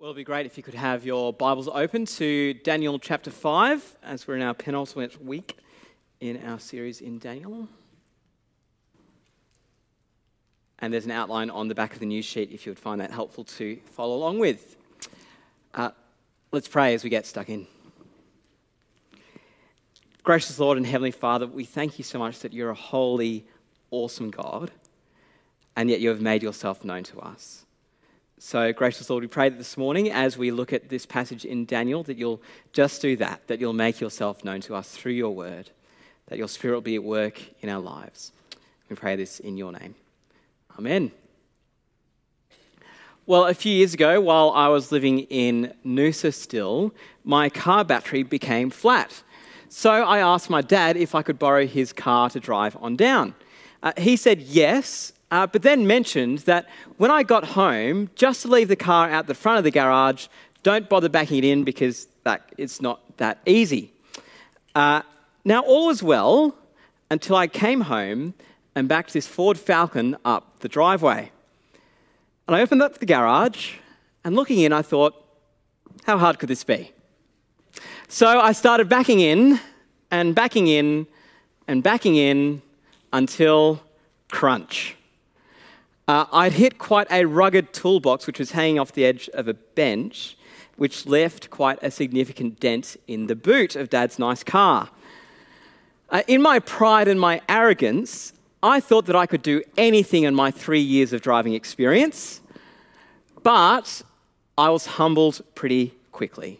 Well, it'd be great if you could have your Bibles open to Daniel chapter 5, as we're in our penultimate week in our series in Daniel. And there's an outline on the back of the news sheet if you would find that helpful to follow along with. Uh, let's pray as we get stuck in. Gracious Lord and Heavenly Father, we thank you so much that you're a holy, awesome God, and yet you have made yourself known to us. So, gracious Lord, we pray that this morning, as we look at this passage in Daniel, that you'll just do that, that you'll make yourself known to us through your word, that your spirit will be at work in our lives. We pray this in your name. Amen. Well, a few years ago, while I was living in Noosa still, my car battery became flat. So I asked my dad if I could borrow his car to drive on down. Uh, he said yes, uh, but then mentioned that when I got home, just to leave the car out the front of the garage, don't bother backing it in because that, it's not that easy. Uh, now, all was well until I came home and backed this Ford Falcon up the driveway. And I opened up the garage, and looking in, I thought, how hard could this be? So I started backing in and backing in and backing in until crunch. Uh, I'd hit quite a rugged toolbox which was hanging off the edge of a bench, which left quite a significant dent in the boot of Dad's nice car. Uh, in my pride and my arrogance, I thought that I could do anything in my three years of driving experience, but I was humbled pretty quickly.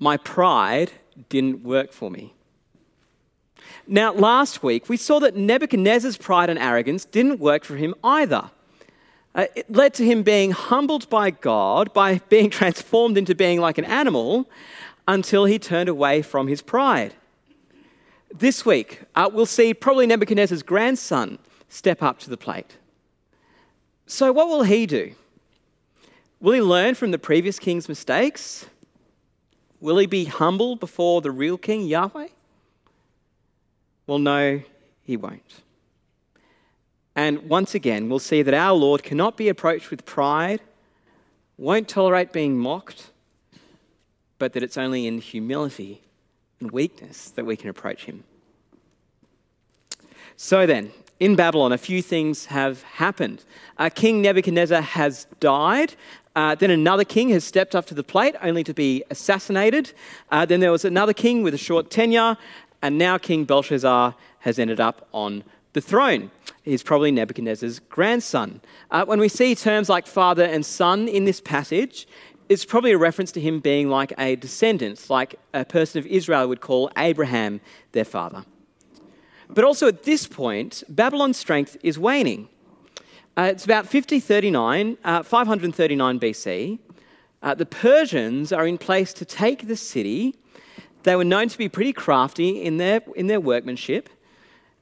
My pride didn't work for me. Now, last week, we saw that Nebuchadnezzar's pride and arrogance didn't work for him either. Uh, it led to him being humbled by God, by being transformed into being like an animal, until he turned away from his pride. This week, uh, we'll see probably Nebuchadnezzar's grandson step up to the plate. So, what will he do? Will he learn from the previous king's mistakes? Will he be humble before the real king, Yahweh? Well, no, he won't. And once again, we'll see that our Lord cannot be approached with pride, won't tolerate being mocked, but that it's only in humility and weakness that we can approach him. So then, in Babylon, a few things have happened. Uh, king Nebuchadnezzar has died. Uh, then another king has stepped up to the plate only to be assassinated. Uh, then there was another king with a short tenure and now King Belshazzar has ended up on the throne. He's probably Nebuchadnezzar's grandson. Uh, when we see terms like father and son in this passage, it's probably a reference to him being like a descendant, like a person of Israel would call Abraham their father. But also at this point, Babylon's strength is waning. Uh, it's about 5039, uh, 539 BC. Uh, the Persians are in place to take the city they were known to be pretty crafty in their, in their workmanship,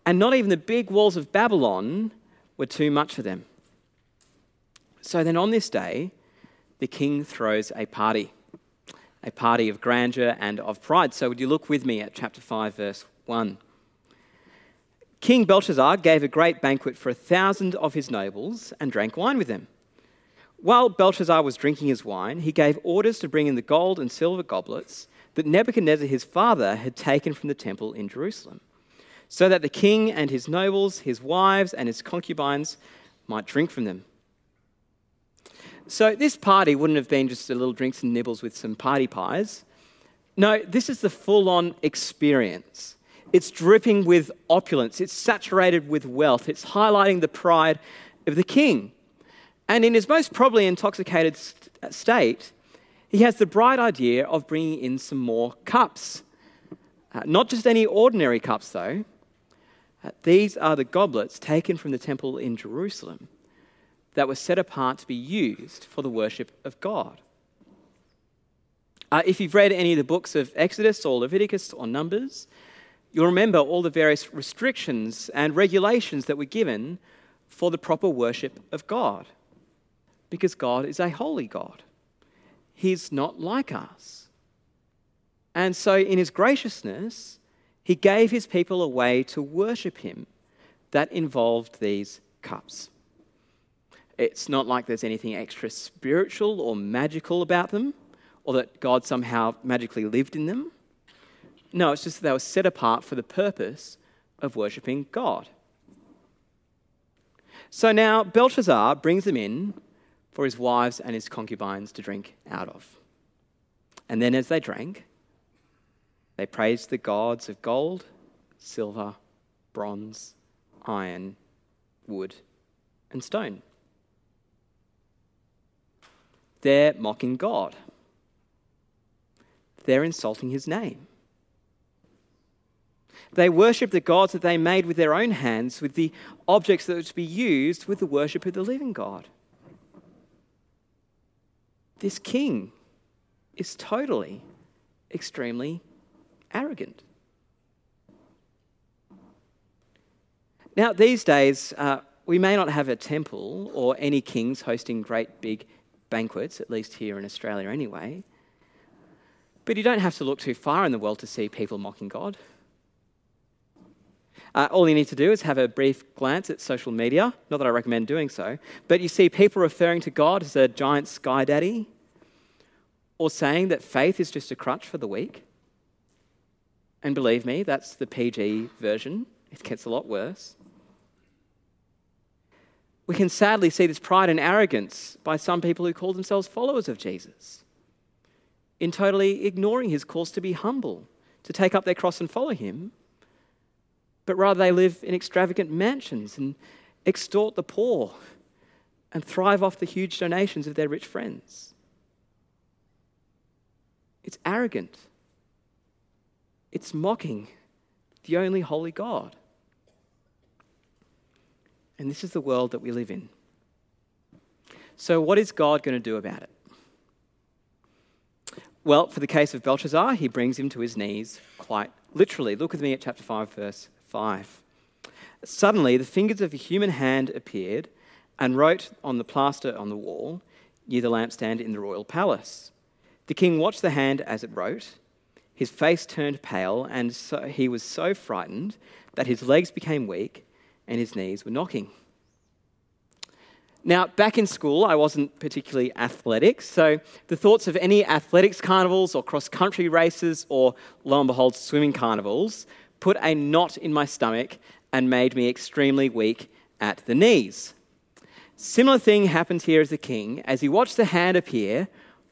and not even the big walls of Babylon were too much for them. So then on this day, the king throws a party, a party of grandeur and of pride. So would you look with me at chapter 5, verse 1? King Belshazzar gave a great banquet for a thousand of his nobles and drank wine with them. While Belshazzar was drinking his wine, he gave orders to bring in the gold and silver goblets that Nebuchadnezzar, his father, had taken from the temple in Jerusalem, so that the king and his nobles, his wives, and his concubines might drink from them. So, this party wouldn't have been just a little drinks and nibbles with some party pies. No, this is the full on experience. It's dripping with opulence, it's saturated with wealth, it's highlighting the pride of the king. And in his most probably intoxicated state, he has the bright idea of bringing in some more cups. Uh, not just any ordinary cups, though. Uh, these are the goblets taken from the temple in Jerusalem that were set apart to be used for the worship of God. Uh, if you've read any of the books of Exodus or Leviticus or Numbers, you'll remember all the various restrictions and regulations that were given for the proper worship of God. Because God is a holy God. He's not like us. And so, in his graciousness, he gave his people a way to worship him that involved these cups. It's not like there's anything extra spiritual or magical about them, or that God somehow magically lived in them. No, it's just that they were set apart for the purpose of worshipping God. So now Belshazzar brings them in for his wives and his concubines to drink out of. And then as they drank, they praised the gods of gold, silver, bronze, iron, wood, and stone. They're mocking God. They're insulting his name. They worship the gods that they made with their own hands, with the objects that were to be used with the worship of the living God. This king is totally, extremely arrogant. Now, these days, uh, we may not have a temple or any kings hosting great big banquets, at least here in Australia anyway. But you don't have to look too far in the world to see people mocking God. Uh, all you need to do is have a brief glance at social media. Not that I recommend doing so, but you see people referring to God as a giant sky daddy, or saying that faith is just a crutch for the weak. And believe me, that's the PG version. It gets a lot worse. We can sadly see this pride and arrogance by some people who call themselves followers of Jesus, in totally ignoring his calls to be humble, to take up their cross and follow him, but rather they live in extravagant mansions and extort the poor and thrive off the huge donations of their rich friends. It's arrogant. It's mocking the only holy God. And this is the world that we live in. So, what is God going to do about it? Well, for the case of Belshazzar, he brings him to his knees quite literally. Look with me at chapter 5, verse 5. Suddenly, the fingers of a human hand appeared and wrote on the plaster on the wall near the lampstand in the royal palace. The king watched the hand as it wrote. His face turned pale, and so he was so frightened that his legs became weak and his knees were knocking. Now, back in school, I wasn't particularly athletic, so the thoughts of any athletics carnivals or cross country races or, lo and behold, swimming carnivals put a knot in my stomach and made me extremely weak at the knees. Similar thing happened here as the king. As he watched the hand appear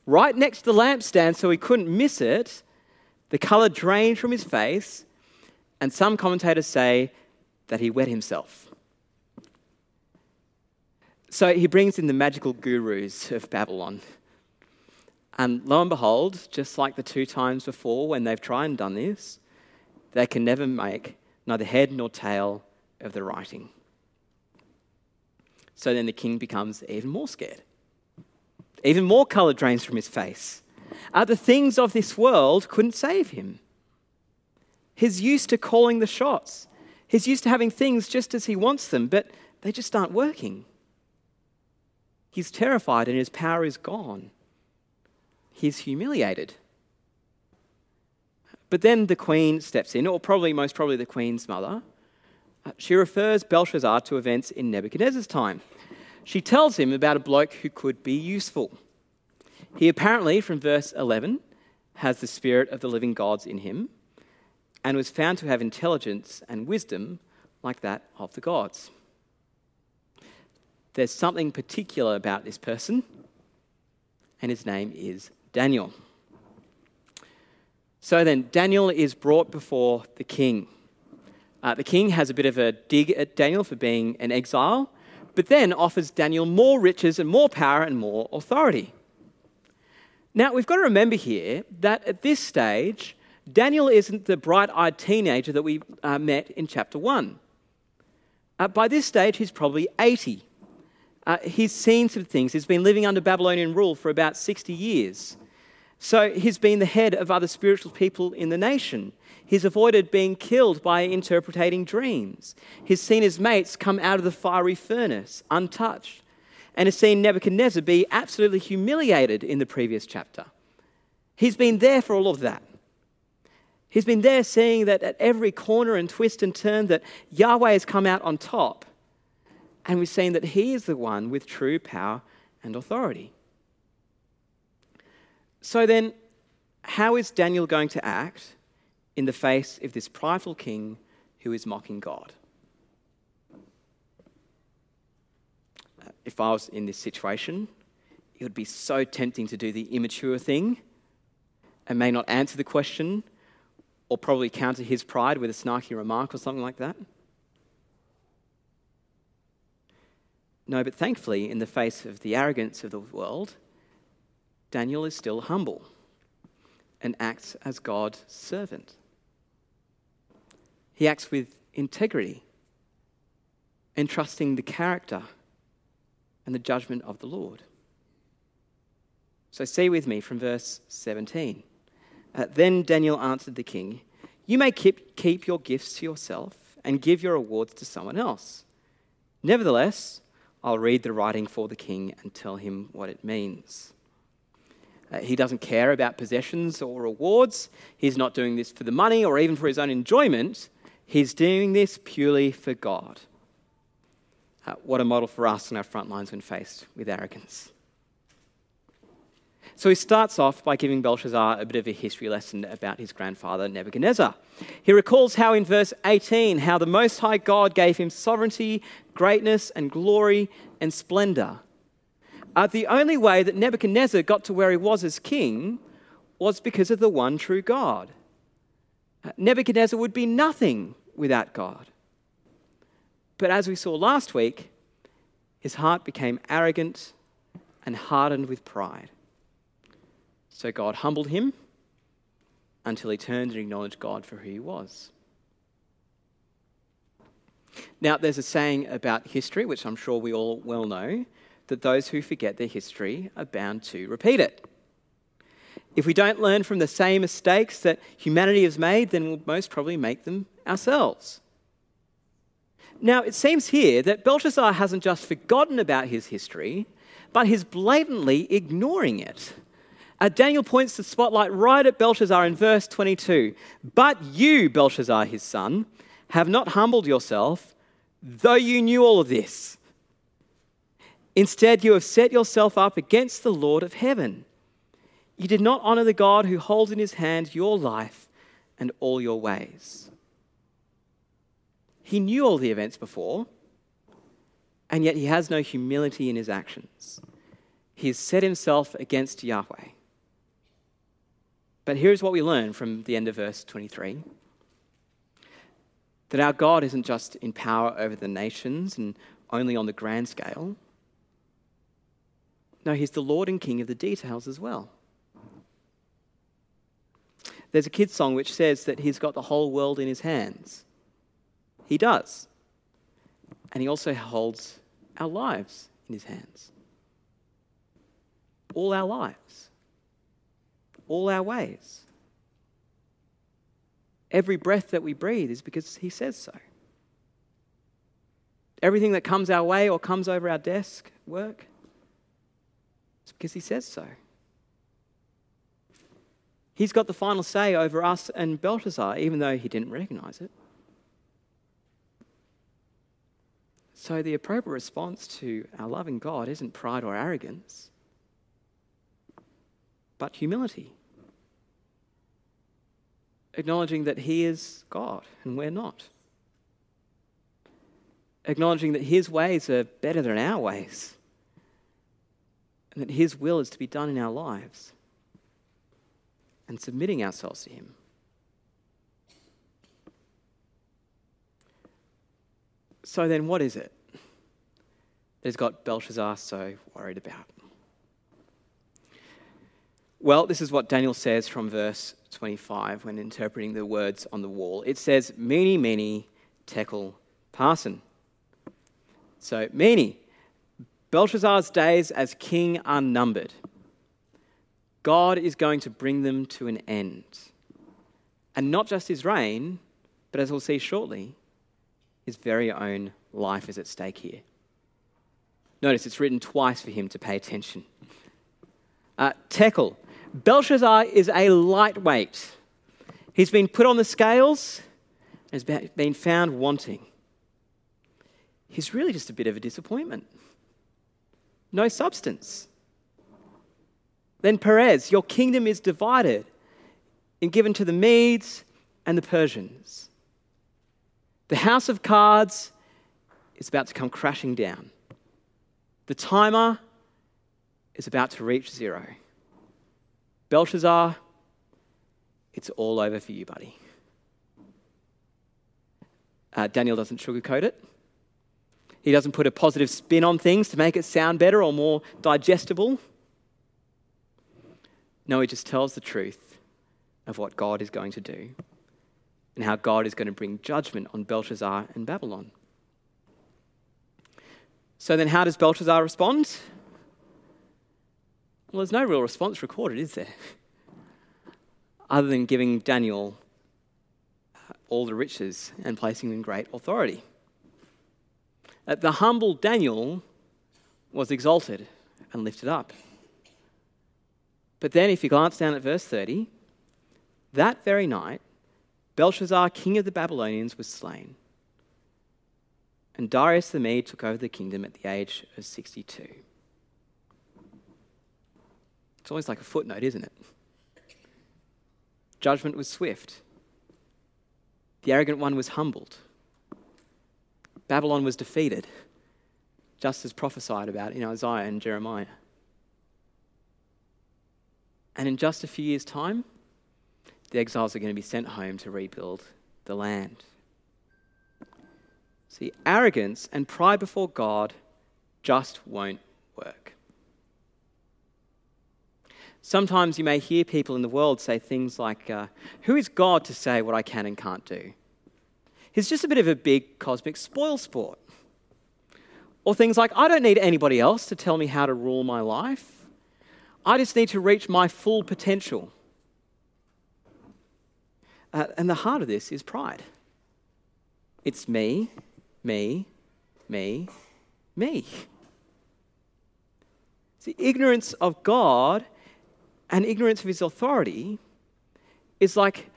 right next to the lampstand so he couldn't miss it, the colour drained from his face, and some commentators say that he wet himself. So he brings in the magical gurus of Babylon. And lo and behold, just like the two times before when they've tried and done this, they can never make neither head nor tail of the writing. So then the king becomes even more scared. Even more colour drains from his face. The things of this world couldn't save him. He's used to calling the shots. He's used to having things just as he wants them, but they just aren't working. He's terrified and his power is gone. He's humiliated. But then the queen steps in, or probably most probably the queen's mother. Uh, she refers Belshazzar to events in Nebuchadnezzar's time. She tells him about a bloke who could be useful. He apparently, from verse 11, has the spirit of the living gods in him and was found to have intelligence and wisdom like that of the gods. There's something particular about this person, and his name is Daniel. So then, Daniel is brought before the king. Uh, the king has a bit of a dig at Daniel for being an exile, but then offers Daniel more riches and more power and more authority. Now, we've got to remember here that at this stage, Daniel isn't the bright eyed teenager that we uh, met in chapter 1. Uh, by this stage, he's probably 80. Uh, he's seen some things. He's been living under Babylonian rule for about 60 years. So he's been the head of other spiritual people in the nation. He's avoided being killed by interpreting dreams. He's seen his mates come out of the fiery furnace untouched. And has seen Nebuchadnezzar be absolutely humiliated in the previous chapter. He's been there for all of that. He's been there seeing that at every corner and twist and turn that Yahweh has come out on top. And we've seen that he is the one with true power and authority. So then, how is Daniel going to act in the face of this prideful king who is mocking God? If I was in this situation, it would be so tempting to do the immature thing and may not answer the question or probably counter his pride with a snarky remark or something like that. No, but thankfully, in the face of the arrogance of the world, Daniel is still humble and acts as God's servant. He acts with integrity, entrusting the character and the judgment of the Lord. So, see with me from verse 17. Uh, then Daniel answered the king, You may keep, keep your gifts to yourself and give your rewards to someone else. Nevertheless, I'll read the writing for the king and tell him what it means. Uh, he doesn't care about possessions or rewards. He's not doing this for the money or even for his own enjoyment. He's doing this purely for God. Uh, what a model for us on our front lines when faced with arrogance. So he starts off by giving Belshazzar a bit of a history lesson about his grandfather Nebuchadnezzar. He recalls how in verse 18, how the Most High God gave him sovereignty, greatness, and glory and splendor. Uh, the only way that Nebuchadnezzar got to where he was as king was because of the one true God. Uh, Nebuchadnezzar would be nothing without God. But as we saw last week, his heart became arrogant and hardened with pride. So God humbled him until he turned and acknowledged God for who he was. Now, there's a saying about history, which I'm sure we all well know, that those who forget their history are bound to repeat it. If we don't learn from the same mistakes that humanity has made, then we'll most probably make them ourselves. Now, it seems here that Belshazzar hasn't just forgotten about his history, but he's blatantly ignoring it. Uh, Daniel points the spotlight right at Belshazzar in verse 22. But you, Belshazzar, his son, have not humbled yourself, though you knew all of this. Instead, you have set yourself up against the Lord of heaven. You did not honor the God who holds in his hand your life and all your ways. He knew all the events before, and yet he has no humility in his actions. He has set himself against Yahweh. But here's what we learn from the end of verse 23 that our God isn't just in power over the nations and only on the grand scale. No, He's the Lord and King of the details as well. There's a kid's song which says that He's got the whole world in His hands. He does. And He also holds our lives in His hands. All our lives all our ways. Every breath that we breathe is because He says so. Everything that comes our way or comes over our desk, work, because He says so. He's got the final say over us and Belshazzar, even though he didn't recognize it. So, the appropriate response to our loving God isn't pride or arrogance, but humility acknowledging that He is God and we're not. Acknowledging that His ways are better than our ways and that His will is to be done in our lives and submitting ourselves to Him. So then, what is it that has got Belshazzar so worried about? Well, this is what Daniel says from verse 25 when interpreting the words on the wall. It says, Mene, mene, tekel, parsin. So, mene, Belshazzar's days as king are numbered. God is going to bring them to an end. And not just his reign, but as we'll see shortly, his very own life is at stake here. Notice it's written twice for him to pay attention. Uh, tekel, Belshazzar is a lightweight. He's been put on the scales and has been found wanting. he's really just a bit of a disappointment. No substance. Then Peres, your kingdom is divided and given to the Medes and the Persians. The house of cards is about to come crashing down. The timer is about to reach zero. Belshazzar, it's all over for you, buddy. Uh, Daniel doesn't sugarcoat it. He doesn't put a positive spin on things to make it sound better or more digestible. No, he just tells the truth of what God is going to do and how God is going to bring judgment on Belshazzar and Babylon. So then, how does Belshazzar respond? Well, there's no real response recorded, is there? Other than giving Daniel uh, all the riches and placing him in great authority. Uh, the humble Daniel was exalted and lifted up. But then, if you glance down at verse 30, that very night, Belshazzar, king of the Babylonians, was slain. And Darius the Mede took over the kingdom at the age of 62. It's always like a footnote, isn't it? Judgment was swift. The arrogant one was humbled. Babylon was defeated, just as prophesied about in Isaiah and Jeremiah. And in just a few years' time, the exiles are going to be sent home to rebuild the land. See, arrogance and pride before God just won't work. Sometimes you may hear people in the world say things like, uh, Who is God to say what I can and can't do? He's just a bit of a big cosmic spoil sport. Or things like, I don't need anybody else to tell me how to rule my life. I just need to reach my full potential. Uh, and the heart of this is pride. It's me, me, me, me. See, ignorance of God and ignorance of his authority is like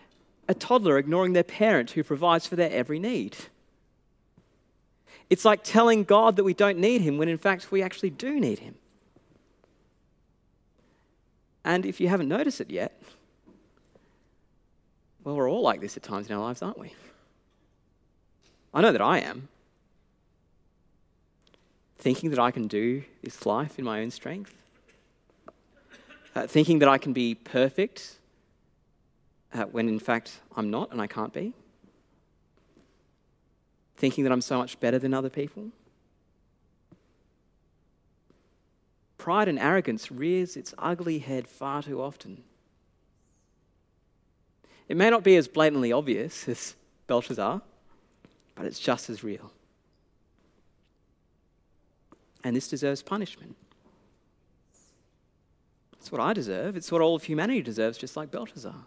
a toddler ignoring their parent who provides for their every need. It's like telling God that we don't need him when in fact we actually do need him. And if you haven't noticed it yet, well, we're all like this at times in our lives, aren't we? I know that I am. Thinking that I can do this life in my own strength, uh, thinking that I can be perfect uh, when in fact I'm not and I can't be, thinking that I'm so much better than other people. Pride and arrogance rears its ugly head far too often. It may not be as blatantly obvious as Belshazzar, but it's just as real. And this deserves punishment. It's what I deserve. It's what all of humanity deserves, just like Belshazzar.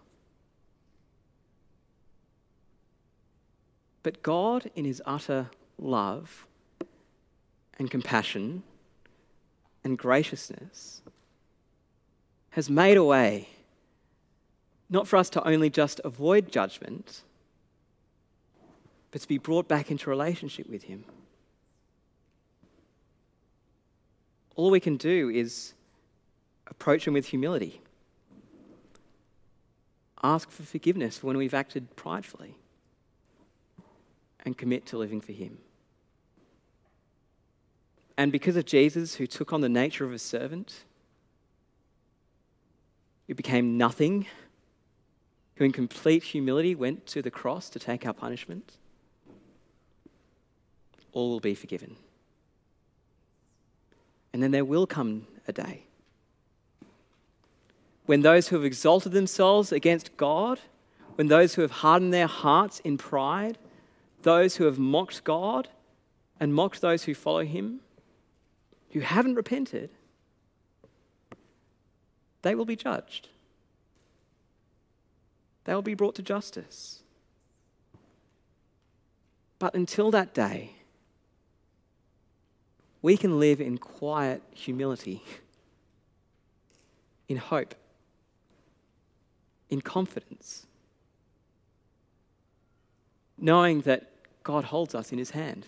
But God, in his utter love and compassion and graciousness, has made a way not for us to only just avoid judgment, but to be brought back into relationship with Him. All we can do is approach Him with humility, ask for forgiveness when we've acted pridefully, and commit to living for Him. And because of Jesus, who took on the nature of a servant, who became nothing who in complete humility went to the cross to take our punishment, all will be forgiven. And then there will come a day when those who have exalted themselves against God, when those who have hardened their hearts in pride, those who have mocked God and mocked those who follow Him, who haven't repented, they will be judged they will be brought to justice. But until that day, we can live in quiet humility, in hope, in confidence, knowing that God holds us in his hand.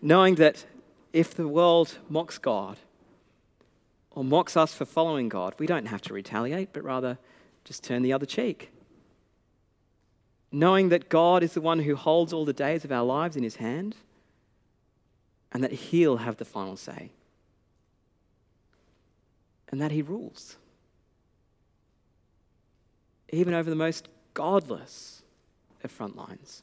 knowing that if the world mocks God or mocks us for following God, we don't have to retaliate, but rather just turn the other cheek. Knowing that God is the one who holds all the days of our lives in his hand and that he'll have the final say and that he rules, even over the most godless of front lines.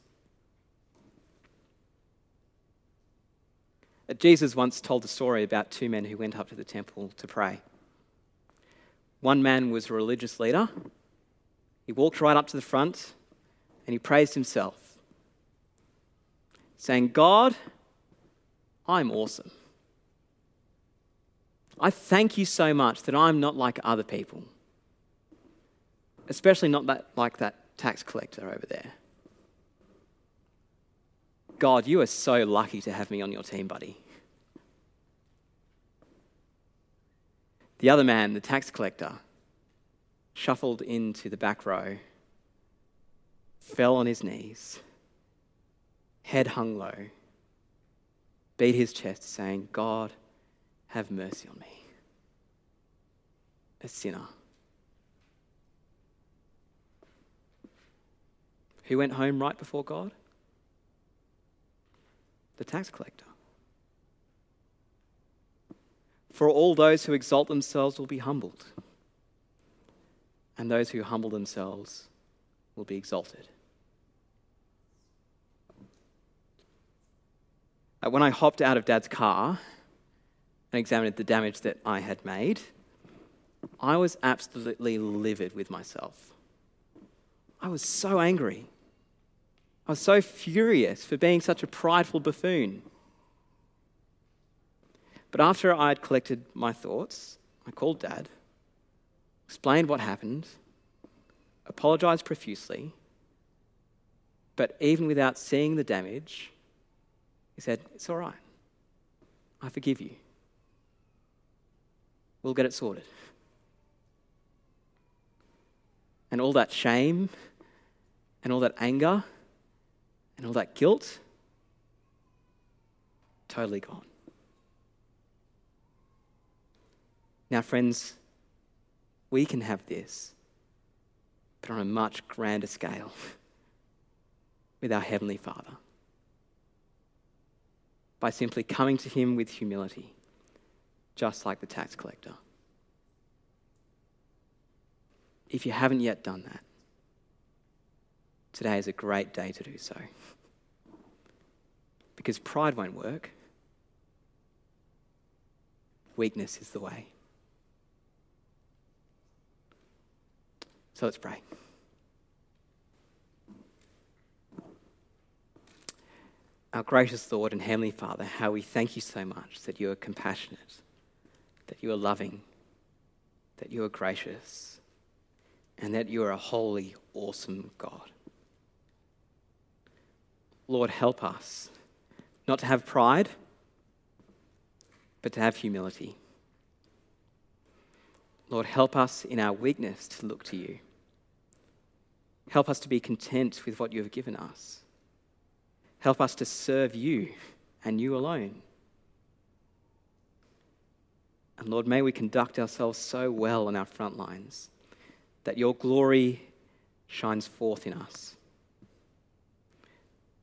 Jesus once told a story about two men who went up to the temple to pray. One man was a religious leader. He walked right up to the front and he praised himself, saying, God, I'm awesome. I thank you so much that I'm not like other people, especially not that, like that tax collector over there. God, you are so lucky to have me on your team, buddy. The other man, the tax collector, shuffled into the back row, fell on his knees, head hung low, beat his chest, saying, God, have mercy on me, a sinner. Who went home right before God? The tax collector. For all those who exalt themselves will be humbled, and those who humble themselves will be exalted. Uh, when I hopped out of Dad's car and examined the damage that I had made, I was absolutely livid with myself. I was so angry. I was so furious for being such a prideful buffoon. But after I had collected my thoughts, I called Dad, explained what happened, apologized profusely, but even without seeing the damage, he said, It's all right. I forgive you. We'll get it sorted. And all that shame and all that anger and all that guilt, totally gone. Now, friends, we can have this, but on a much grander scale with our Heavenly Father by simply coming to Him with humility, just like the tax collector. If you haven't yet done that, today is a great day to do so. Because pride won't work, weakness is the way. So let's pray. Our gracious Lord and Heavenly Father, how we thank you so much that you are compassionate, that you are loving, that you are gracious, and that you are a holy, awesome God. Lord, help us not to have pride, but to have humility. Lord, help us in our weakness to look to you. Help us to be content with what you have given us. Help us to serve you and you alone. And Lord, may we conduct ourselves so well on our front lines that your glory shines forth in us.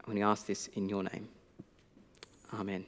And we ask this in your name. Amen.